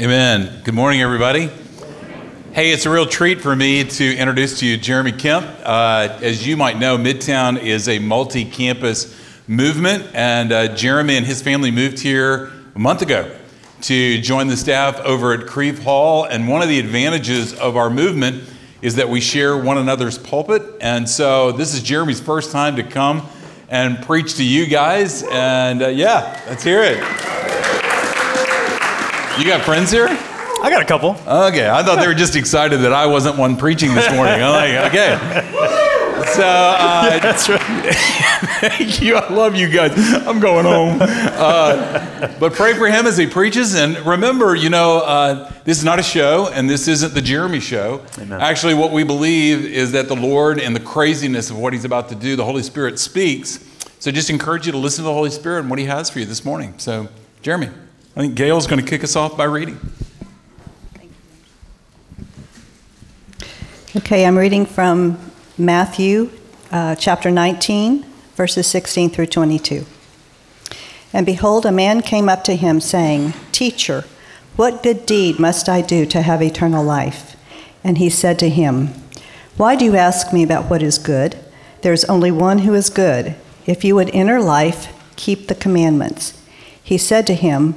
Amen. Good morning, everybody. Hey, it's a real treat for me to introduce to you Jeremy Kemp. Uh, as you might know, Midtown is a multi campus movement, and uh, Jeremy and his family moved here a month ago to join the staff over at Crieve Hall. And one of the advantages of our movement is that we share one another's pulpit. And so this is Jeremy's first time to come and preach to you guys. And uh, yeah, let's hear it. You got friends here? I got a couple. Okay, I thought they were just excited that I wasn't one preaching this morning. I'm like, okay. So, uh, That's right. thank you. I love you guys. I'm going home. Uh, but pray for him as he preaches. And remember, you know, uh, this is not a show, and this isn't the Jeremy show. Amen. Actually, what we believe is that the Lord and the craziness of what he's about to do, the Holy Spirit speaks. So just encourage you to listen to the Holy Spirit and what he has for you this morning. So, Jeremy, I think Gail's going to kick us off by reading. Okay, I'm reading from Matthew uh, chapter 19, verses 16 through 22. And behold, a man came up to him, saying, Teacher, what good deed must I do to have eternal life? And he said to him, Why do you ask me about what is good? There is only one who is good. If you would enter life, keep the commandments. He said to him,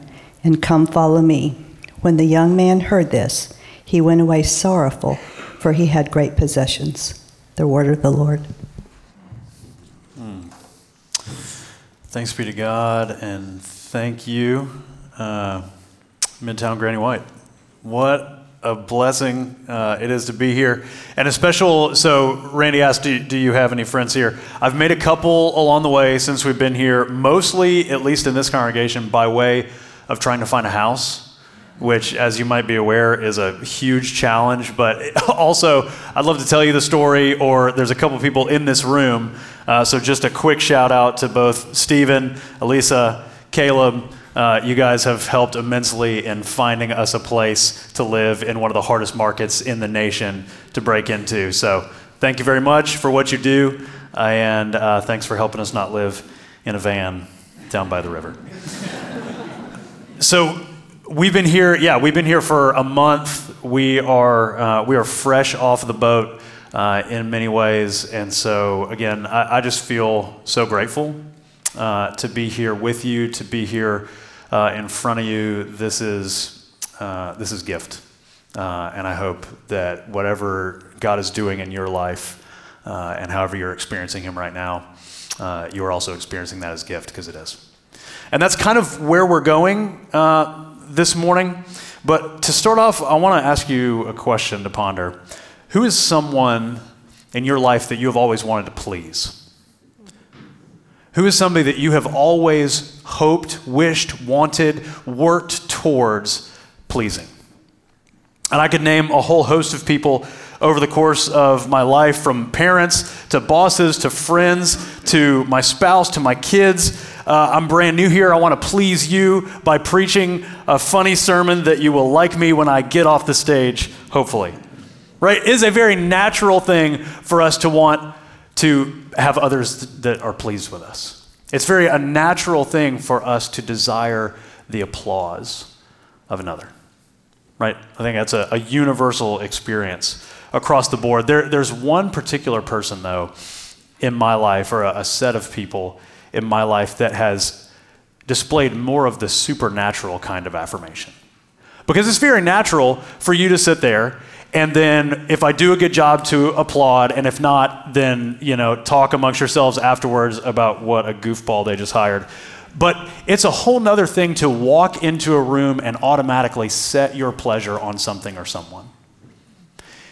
and come follow me. When the young man heard this, he went away sorrowful, for he had great possessions. The word of the Lord. Thanks be to God, and thank you, uh, Midtown Granny White. What a blessing uh, it is to be here. And a special, so Randy asked, do, do you have any friends here? I've made a couple along the way since we've been here, mostly, at least in this congregation, by way of trying to find a house which, as you might be aware, is a huge challenge. But also, I'd love to tell you the story, or there's a couple people in this room. Uh, so, just a quick shout out to both Stephen, Elisa, Caleb. Uh, you guys have helped immensely in finding us a place to live in one of the hardest markets in the nation to break into. So, thank you very much for what you do, and uh, thanks for helping us not live in a van down by the river. so, we've been here yeah we've been here for a month. We are uh, we are fresh off the boat uh, in many ways. And so again i, I just feel so grateful uh, to be here with you to be here uh, in front of you. This is uh, this is gift. Uh, and i hope that whatever god is doing in your life and however you're experiencing him right now you are also experiencing that as gift because it is and that's kind of where we're going uh, this morning. But to start off, I want to ask you a question to ponder. Who is someone in your life that you have always wanted to please? Who is somebody that you have always hoped, wished, wanted, worked towards pleasing? And I could name a whole host of people over the course of my life from parents to bosses to friends to my spouse to my kids. Uh, I'm brand new here. I want to please you by preaching a funny sermon that you will like me when I get off the stage, hopefully. Right? It is a very natural thing for us to want to have others that are pleased with us. It's very a natural thing for us to desire the applause of another. Right? I think that's a, a universal experience across the board. There, there's one particular person, though, in my life, or a, a set of people in my life that has displayed more of the supernatural kind of affirmation. Because it's very natural for you to sit there and then if I do a good job to applaud, and if not, then you know talk amongst yourselves afterwards about what a goofball they just hired. But it's a whole nother thing to walk into a room and automatically set your pleasure on something or someone.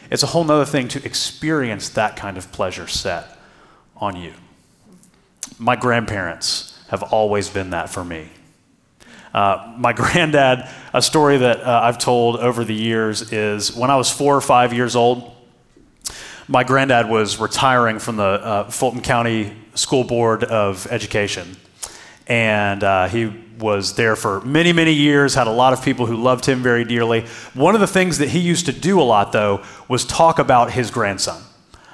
It's a whole nother thing to experience that kind of pleasure set on you. My grandparents have always been that for me. Uh, my granddad, a story that uh, I've told over the years is when I was four or five years old, my granddad was retiring from the uh, Fulton County School Board of Education. And uh, he was there for many, many years, had a lot of people who loved him very dearly. One of the things that he used to do a lot, though, was talk about his grandson.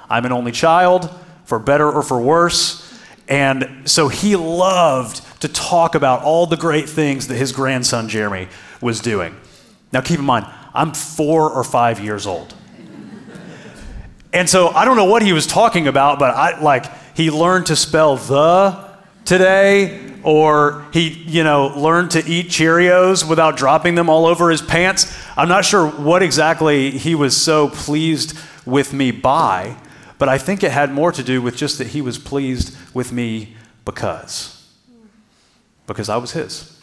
I'm an only child, for better or for worse. And so he loved to talk about all the great things that his grandson Jeremy was doing. Now, keep in mind, I'm four or five years old. And so I don't know what he was talking about, but I like he learned to spell the today, or he, you know, learned to eat Cheerios without dropping them all over his pants. I'm not sure what exactly he was so pleased with me by, but I think it had more to do with just that he was pleased with me because. Because I was his.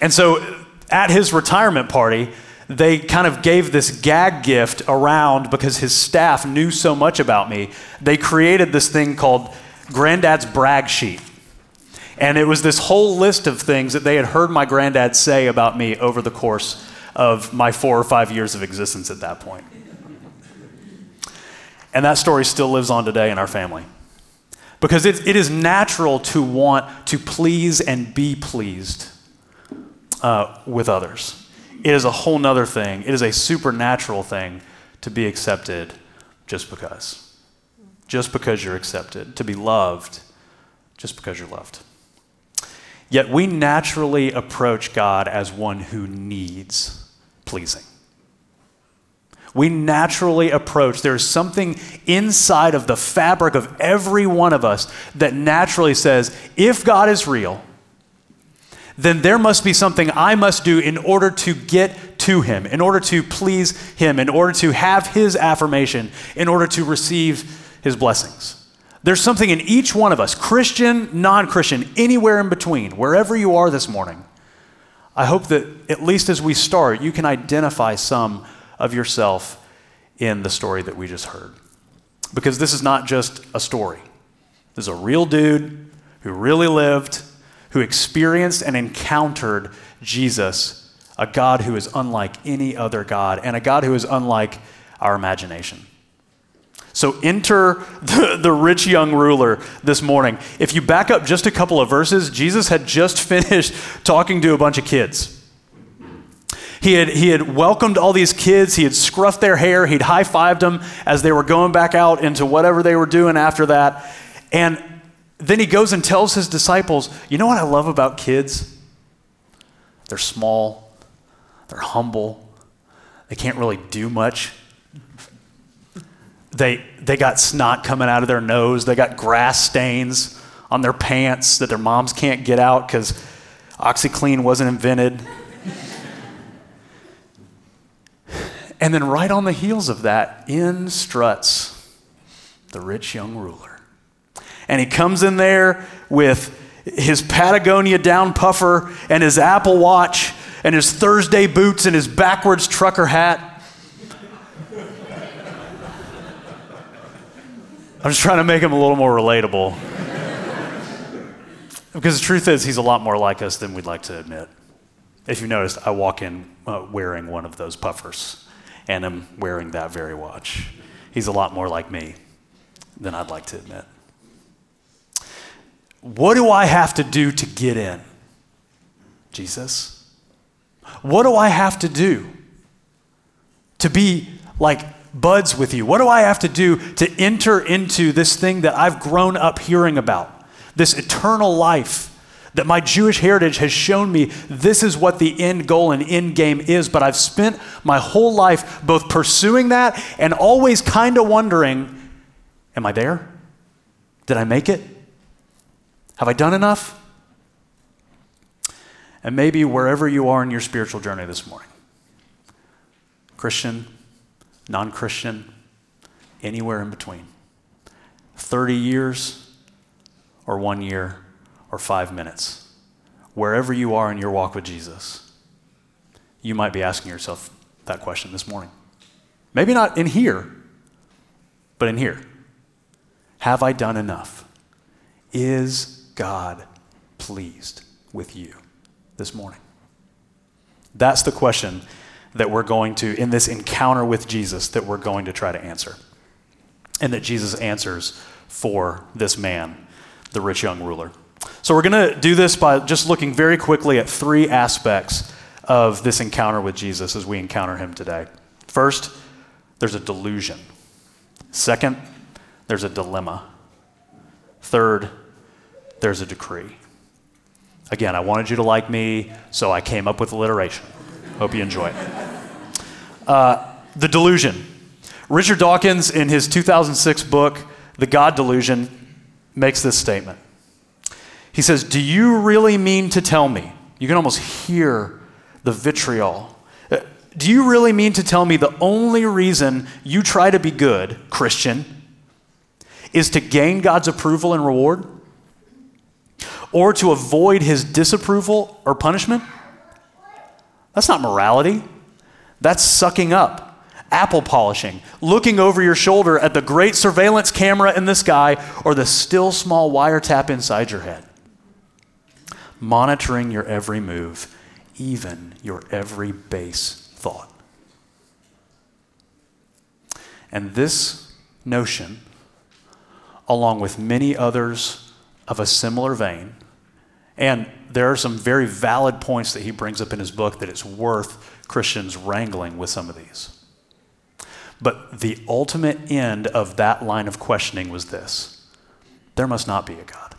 And so at his retirement party, they kind of gave this gag gift around because his staff knew so much about me. They created this thing called Granddad's Brag Sheet. And it was this whole list of things that they had heard my granddad say about me over the course of my four or five years of existence at that point. And that story still lives on today in our family. Because it, it is natural to want to please and be pleased uh, with others. It is a whole nother thing. It is a supernatural thing to be accepted just because. Just because you're accepted. To be loved just because you're loved. Yet we naturally approach God as one who needs pleasing. We naturally approach, there's something inside of the fabric of every one of us that naturally says, if God is real, then there must be something I must do in order to get to Him, in order to please Him, in order to have His affirmation, in order to receive His blessings. There's something in each one of us, Christian, non Christian, anywhere in between, wherever you are this morning. I hope that at least as we start, you can identify some of yourself in the story that we just heard. Because this is not just a story, this is a real dude who really lived who experienced and encountered Jesus, a God who is unlike any other God, and a God who is unlike our imagination. So enter the, the rich young ruler this morning. If you back up just a couple of verses, Jesus had just finished talking to a bunch of kids. He had, he had welcomed all these kids. He had scruffed their hair. He'd high fived them as they were going back out into whatever they were doing after that. And then he goes and tells his disciples, You know what I love about kids? They're small, they're humble, they can't really do much. They, they got snot coming out of their nose, they got grass stains on their pants that their moms can't get out because OxiClean wasn't invented. and then, right on the heels of that, in struts the rich young ruler and he comes in there with his Patagonia down puffer and his Apple Watch and his Thursday boots and his backwards trucker hat. I'm just trying to make him a little more relatable. because the truth is, he's a lot more like us than we'd like to admit. If you noticed, I walk in uh, wearing one of those puffers, and I'm wearing that very watch. He's a lot more like me than I'd like to admit. What do I have to do to get in? Jesus. What do I have to do to be like buds with you? What do I have to do to enter into this thing that I've grown up hearing about? This eternal life that my Jewish heritage has shown me this is what the end goal and end game is, but I've spent my whole life both pursuing that and always kind of wondering, am I there? Did I make it? Have I done enough? And maybe wherever you are in your spiritual journey this morning, Christian, non Christian, anywhere in between, 30 years or one year or five minutes, wherever you are in your walk with Jesus, you might be asking yourself that question this morning. Maybe not in here, but in here. Have I done enough? Is God pleased with you this morning? That's the question that we're going to, in this encounter with Jesus, that we're going to try to answer. And that Jesus answers for this man, the rich young ruler. So we're going to do this by just looking very quickly at three aspects of this encounter with Jesus as we encounter him today. First, there's a delusion. Second, there's a dilemma. Third, there's a decree. Again, I wanted you to like me, so I came up with alliteration. Hope you enjoy it. Uh, the delusion. Richard Dawkins, in his 2006 book, The God Delusion, makes this statement. He says, Do you really mean to tell me? You can almost hear the vitriol. Uh, do you really mean to tell me the only reason you try to be good, Christian, is to gain God's approval and reward? Or to avoid his disapproval or punishment? That's not morality. That's sucking up, apple polishing, looking over your shoulder at the great surveillance camera in the sky or the still small wiretap inside your head. Monitoring your every move, even your every base thought. And this notion, along with many others of a similar vein, and there are some very valid points that he brings up in his book that it's worth Christians wrangling with some of these. But the ultimate end of that line of questioning was this there must not be a God.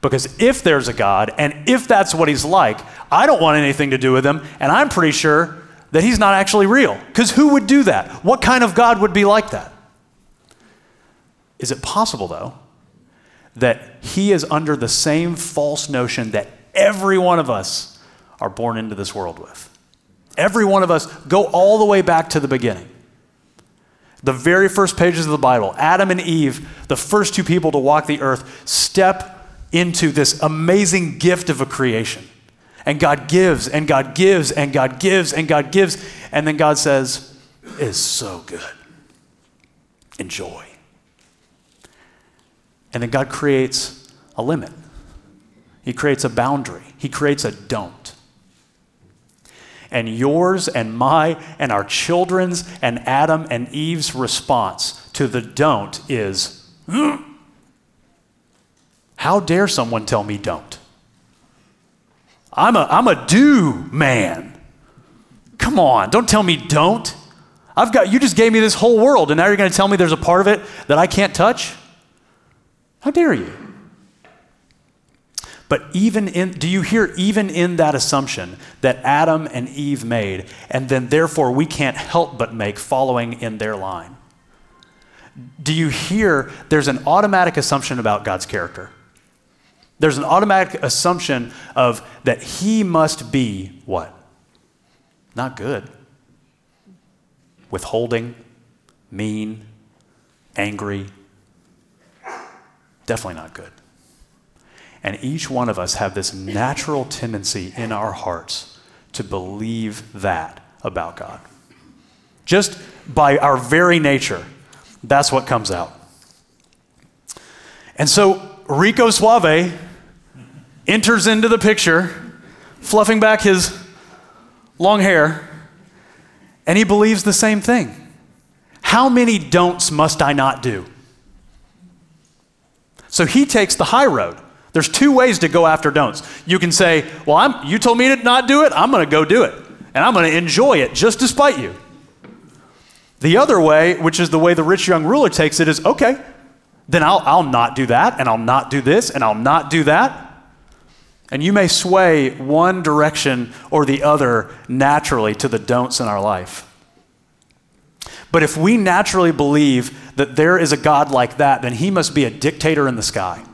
Because if there's a God, and if that's what he's like, I don't want anything to do with him, and I'm pretty sure that he's not actually real. Because who would do that? What kind of God would be like that? Is it possible, though, that he is under the same false notion that every one of us are born into this world with? Every one of us go all the way back to the beginning. The very first pages of the Bible, Adam and Eve, the first two people to walk the earth, step into this amazing gift of a creation. And God gives, and God gives, and God gives, and God gives. And then God says, It's so good. Enjoy. And then God creates a limit, He creates a boundary, He creates a don't. And yours and my and our children's and Adam and Eve's response to the don't is, mm. how dare someone tell me don't? I'm a, I'm a do man. Come on, don't tell me don't. I've got, you just gave me this whole world, and now you're going to tell me there's a part of it that I can't touch? How dare you? But even in, do you hear even in that assumption that Adam and Eve made, and then therefore we can't help but make following in their line? Do you hear there's an automatic assumption about God's character? There's an automatic assumption of that he must be what? Not good. Withholding, mean, angry. Definitely not good. And each one of us have this natural tendency in our hearts to believe that about God. Just by our very nature, that's what comes out. And so Rico Suave enters into the picture, fluffing back his long hair, and he believes the same thing. How many don'ts must I not do? So he takes the high road. There's two ways to go after don'ts. You can say, Well, I'm, you told me to not do it, I'm going to go do it. And I'm going to enjoy it just despite you. The other way, which is the way the rich young ruler takes it, is okay, then I'll, I'll not do that, and I'll not do this, and I'll not do that. And you may sway one direction or the other naturally to the don'ts in our life. But if we naturally believe that there is a God like that, then he must be a dictator in the sky.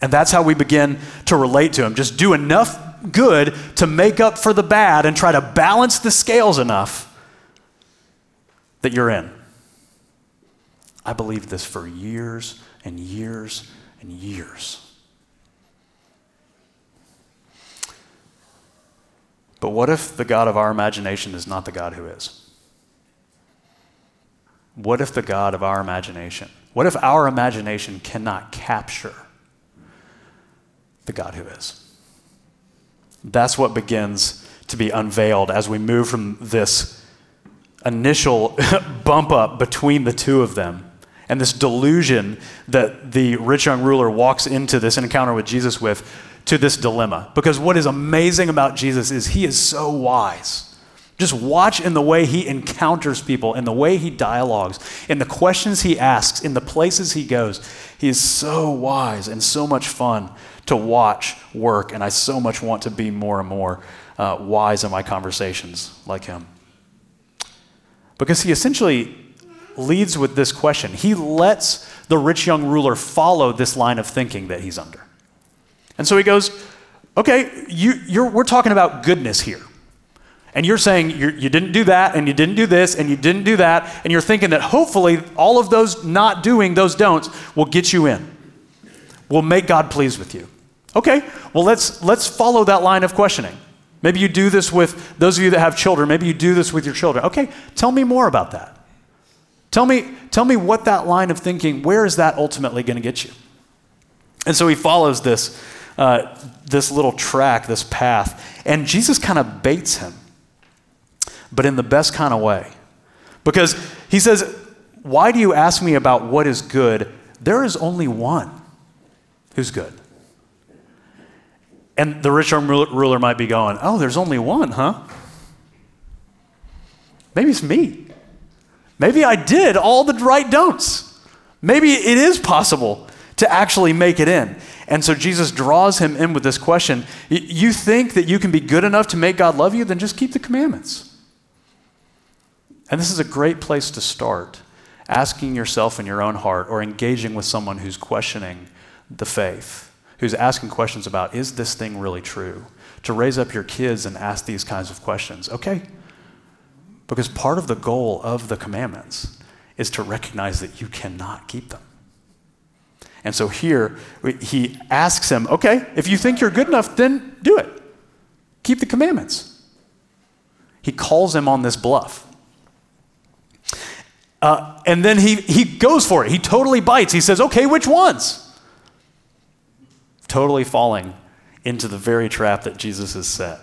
And that's how we begin to relate to him. Just do enough good to make up for the bad and try to balance the scales enough that you're in. I believed this for years and years and years. But what if the God of our imagination is not the God who is? What if the God of our imagination, what if our imagination cannot capture the God who is. That's what begins to be unveiled as we move from this initial bump up between the two of them and this delusion that the rich young ruler walks into this encounter with Jesus with to this dilemma. Because what is amazing about Jesus is he is so wise. Just watch in the way he encounters people, in the way he dialogues, in the questions he asks, in the places he goes. He is so wise and so much fun to watch work, and I so much want to be more and more uh, wise in my conversations like him. Because he essentially leads with this question. He lets the rich young ruler follow this line of thinking that he's under. And so he goes, Okay, you, we're talking about goodness here. And you're saying you're, you did not do that, and you didn't do this, and you didn't do that, and you're thinking that hopefully all of those not doing, those don'ts, will get you in, will make God pleased with you. Okay, well, let's, let's follow that line of questioning. Maybe you do this with those of you that have children, maybe you do this with your children. Okay, tell me more about that. Tell me, tell me what that line of thinking, where is that ultimately going to get you? And so he follows this, uh, this little track, this path, and Jesus kind of baits him, but in the best kind of way. Because he says, Why do you ask me about what is good? There is only one who's good. And the rich young ruler might be going, Oh, there's only one, huh? Maybe it's me. Maybe I did all the right don'ts. Maybe it is possible to actually make it in. And so Jesus draws him in with this question You think that you can be good enough to make God love you? Then just keep the commandments. And this is a great place to start asking yourself in your own heart or engaging with someone who's questioning the faith, who's asking questions about, is this thing really true? To raise up your kids and ask these kinds of questions. Okay, because part of the goal of the commandments is to recognize that you cannot keep them. And so here, he asks him, okay, if you think you're good enough, then do it. Keep the commandments. He calls him on this bluff. Uh, and then he, he goes for it. He totally bites. He says, okay, which ones? Totally falling into the very trap that Jesus has set.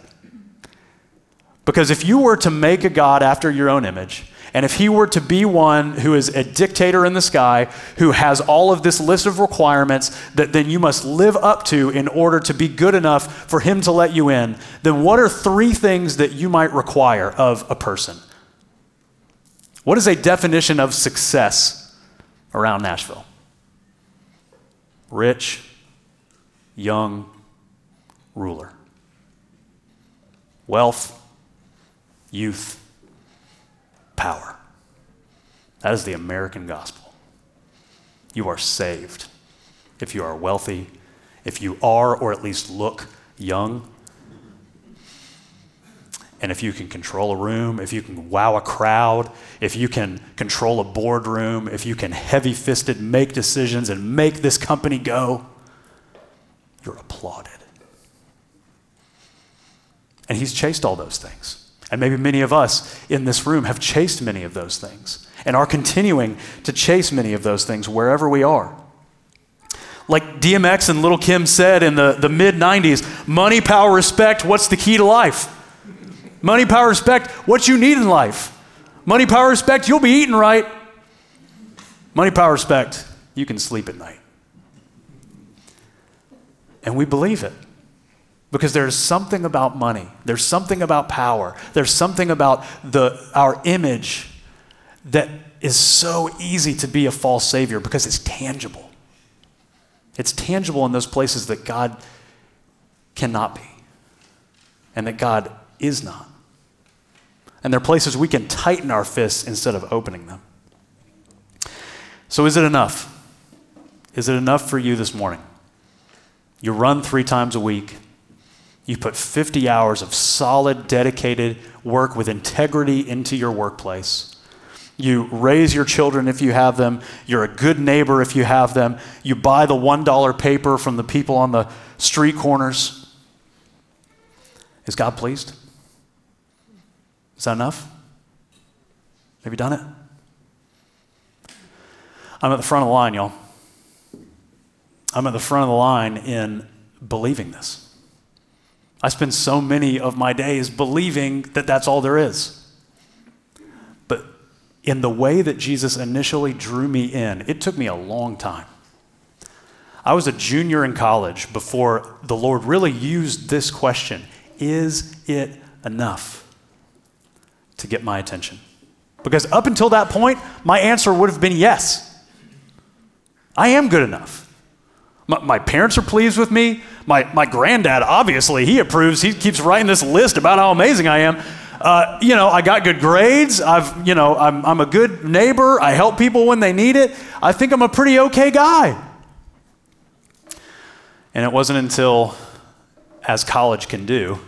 Because if you were to make a God after your own image, and if he were to be one who is a dictator in the sky, who has all of this list of requirements that then you must live up to in order to be good enough for him to let you in, then what are three things that you might require of a person? What is a definition of success around Nashville? Rich, young, ruler. Wealth, youth, power. That is the American gospel. You are saved if you are wealthy, if you are or at least look young, and if you can control a room, if you can wow a crowd, if you can control a boardroom, if you can heavy fisted make decisions and make this company go, you're applauded. And he's chased all those things. And maybe many of us in this room have chased many of those things and are continuing to chase many of those things wherever we are. Like DMX and Lil' Kim said in the, the mid 90s money, power, respect, what's the key to life? Money, power, respect, what you need in life. Money, power, respect, you'll be eating right. Money, power, respect, you can sleep at night. And we believe it. Because there's something about money, there's something about power, there's something about the, our image that is so easy to be a false savior because it's tangible. It's tangible in those places that God cannot be and that God is not. And they're places we can tighten our fists instead of opening them. So, is it enough? Is it enough for you this morning? You run three times a week. You put 50 hours of solid, dedicated work with integrity into your workplace. You raise your children if you have them. You're a good neighbor if you have them. You buy the $1 paper from the people on the street corners. Is God pleased? Is that enough? Have you done it? I'm at the front of the line, y'all. I'm at the front of the line in believing this. I spend so many of my days believing that that's all there is. But in the way that Jesus initially drew me in, it took me a long time. I was a junior in college before the Lord really used this question Is it enough to get my attention? Because up until that point, my answer would have been yes. I am good enough. My, my, parents are pleased with me. My, my granddad, obviously, he approves. He keeps writing this list about how amazing I am. Uh, you know, I got good grades. I've, you know, I'm, I'm a good neighbor. I help people when they need it. I think I'm a pretty okay guy. And it wasn't until, as college can do,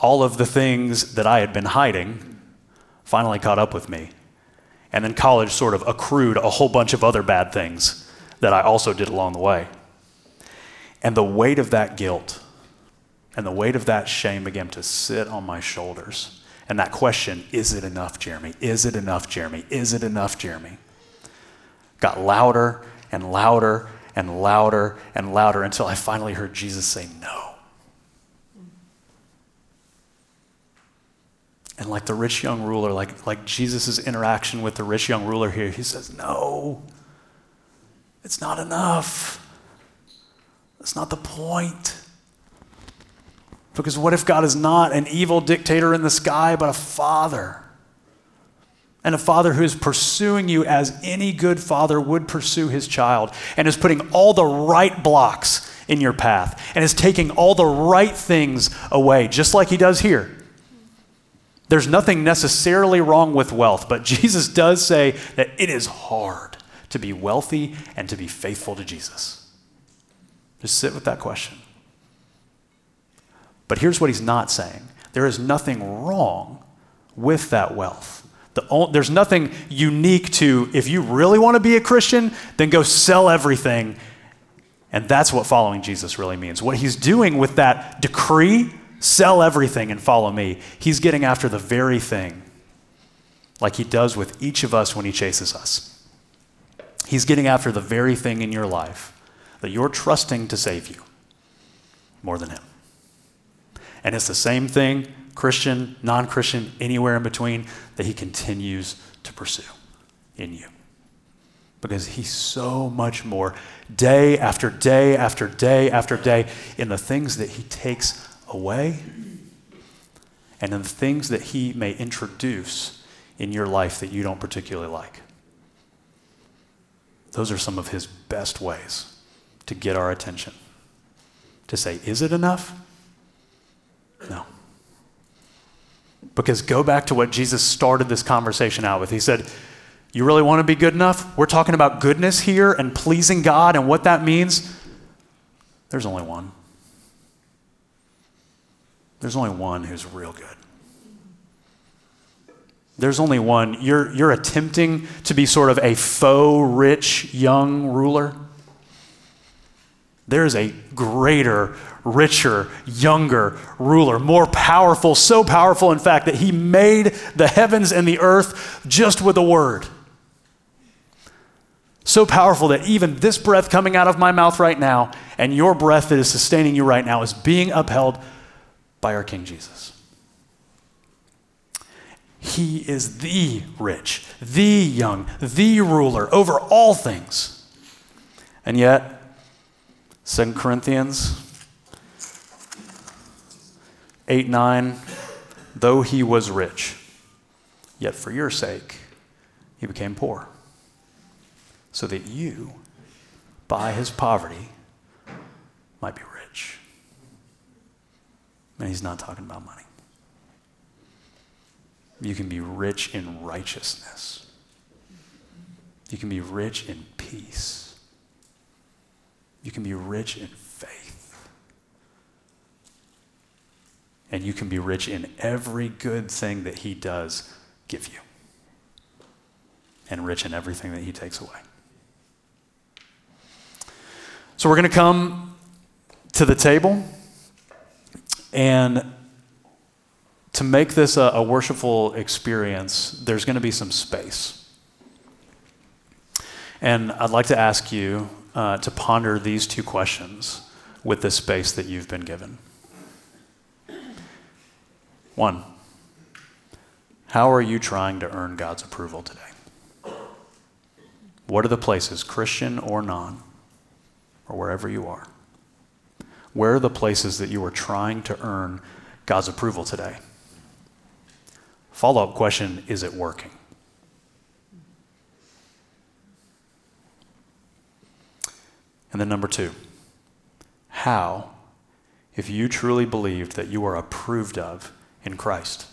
all of the things that I had been hiding finally caught up with me. And then college sort of accrued a whole bunch of other bad things that I also did along the way. And the weight of that guilt and the weight of that shame began to sit on my shoulders. And that question, is it enough, Jeremy? Is it enough, Jeremy? Is it enough, Jeremy? Got louder and louder and louder and louder until I finally heard Jesus say, No. And like the rich young ruler, like, like Jesus' interaction with the rich young ruler here, he says, No, it's not enough. That's not the point. Because what if God is not an evil dictator in the sky, but a father? And a father who is pursuing you as any good father would pursue his child, and is putting all the right blocks in your path, and is taking all the right things away, just like he does here. There's nothing necessarily wrong with wealth, but Jesus does say that it is hard to be wealthy and to be faithful to Jesus. Just sit with that question. But here's what he's not saying there is nothing wrong with that wealth. The, there's nothing unique to if you really want to be a Christian, then go sell everything. And that's what following Jesus really means. What he's doing with that decree Sell everything and follow me. He's getting after the very thing, like he does with each of us when he chases us. He's getting after the very thing in your life that you're trusting to save you more than him. And it's the same thing, Christian, non Christian, anywhere in between, that he continues to pursue in you. Because he's so much more, day after day after day after day, in the things that he takes away and in the things that He may introduce in your life that you don't particularly like. Those are some of His best ways to get our attention. To say, is it enough? No. Because go back to what Jesus started this conversation out with. He said, You really want to be good enough? We're talking about goodness here and pleasing God and what that means. There's only one. There's only one who's real good. There's only one. You're, you're attempting to be sort of a faux rich young ruler. There's a greater, richer, younger ruler, more powerful, so powerful, in fact, that he made the heavens and the earth just with a word. So powerful that even this breath coming out of my mouth right now and your breath that is sustaining you right now is being upheld by our King Jesus. He is the rich, the young, the ruler over all things. And yet, 2 Corinthians 8 9, though he was rich, yet for your sake he became poor, so that you, by his poverty, might be rich. And he's not talking about money. You can be rich in righteousness. You can be rich in peace. You can be rich in faith. And you can be rich in every good thing that he does give you. And rich in everything that he takes away. So we're going to come to the table. And to make this a, a worshipful experience, there's going to be some space. And I'd like to ask you uh, to ponder these two questions with the space that you've been given. One, how are you trying to earn God's approval today? What are the places, Christian or non, or wherever you are? Where are the places that you are trying to earn God's approval today? Follow up question is it working? And then number two, how, if you truly believed that you are approved of in Christ,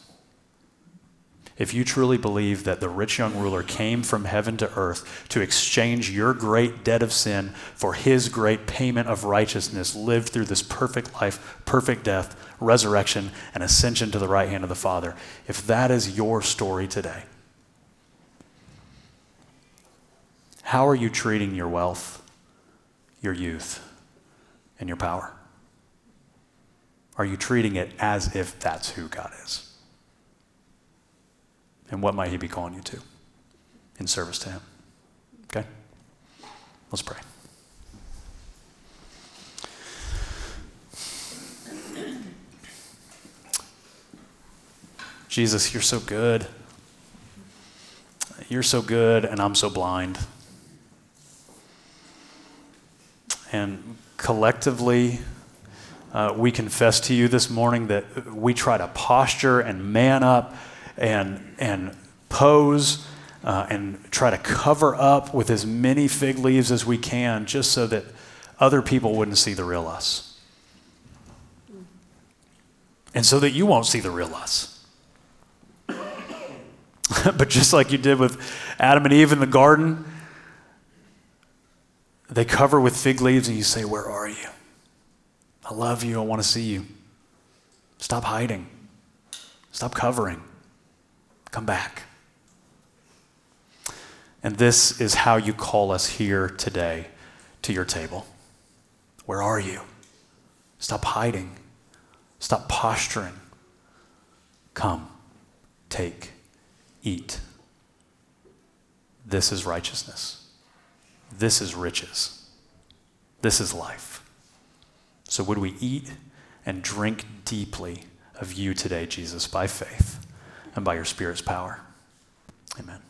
if you truly believe that the rich young ruler came from heaven to earth to exchange your great debt of sin for his great payment of righteousness, lived through this perfect life, perfect death, resurrection, and ascension to the right hand of the Father, if that is your story today, how are you treating your wealth, your youth, and your power? Are you treating it as if that's who God is? And what might He be calling you to in service to Him? Okay? Let's pray. Jesus, you're so good. You're so good, and I'm so blind. And collectively, uh, we confess to you this morning that we try to posture and man up and, and pose uh, and try to cover up with as many fig leaves as we can just so that other people wouldn't see the real us. And so that you won't see the real us. but just like you did with Adam and Eve in the garden, they cover with fig leaves and you say, Where are you? I love you. I want to see you. Stop hiding. Stop covering. Come back. And this is how you call us here today to your table. Where are you? Stop hiding. Stop posturing. Come, take, eat. This is righteousness. This is riches. This is life. So, would we eat and drink deeply of you today, Jesus, by faith and by your Spirit's power? Amen.